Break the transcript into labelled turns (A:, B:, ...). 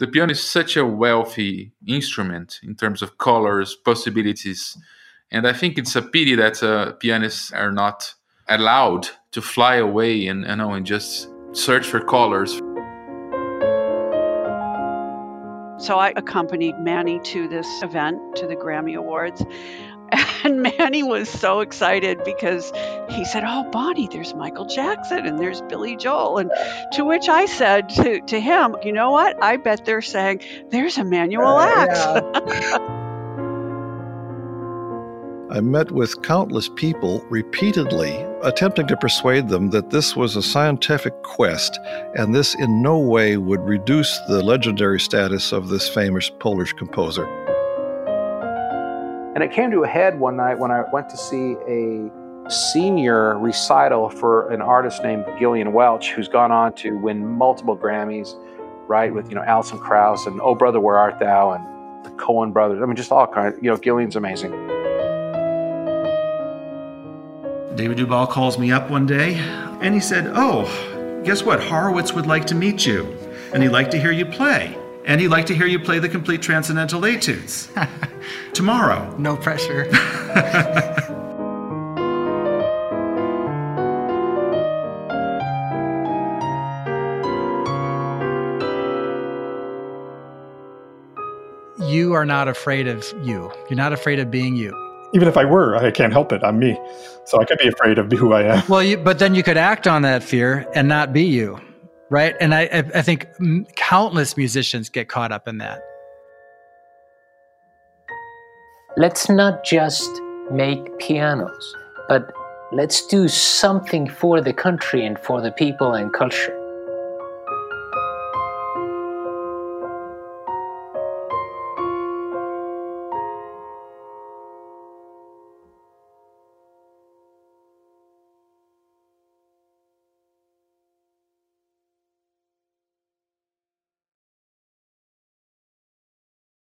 A: the piano is such a wealthy instrument in terms of colors, possibilities. And I think it's a pity that uh, pianists are not allowed to fly away and, you know, and just search for colors.
B: So I accompanied Manny to this event, to the Grammy Awards. And Manny was so excited because he said, Oh, Bonnie, there's Michael Jackson and there's Billy Joel. And to which I said to, to him, You know what? I bet they're saying, There's Emanuel uh, Ax. Yeah.
C: I met with countless people repeatedly, attempting to persuade them that this was a scientific quest and this in no way would reduce the legendary status of this famous Polish composer.
D: And it came to a head one night when I went to see a senior recital for an artist named Gillian Welch, who's gone on to win multiple Grammys, right, with, you know, Alison Krauss and Oh Brother, Where Art Thou and the Coen brothers. I mean, just all kinds. You know, Gillian's amazing.
E: David Dubal calls me up one day and he said, Oh, guess what? Horowitz would like to meet you and he'd like to hear you play. And he'd like to hear you play the complete transcendental etudes. Tomorrow.
F: No pressure. you are not afraid of you. You're not afraid of being you.
G: Even if I were, I can't help it. I'm me. So I could be afraid of who I am.
F: Well, you, but then you could act on that fear and not be you right? And I, I think countless musicians get caught up in that.
H: Let's not just make pianos, but let's do something for the country and for the people and culture.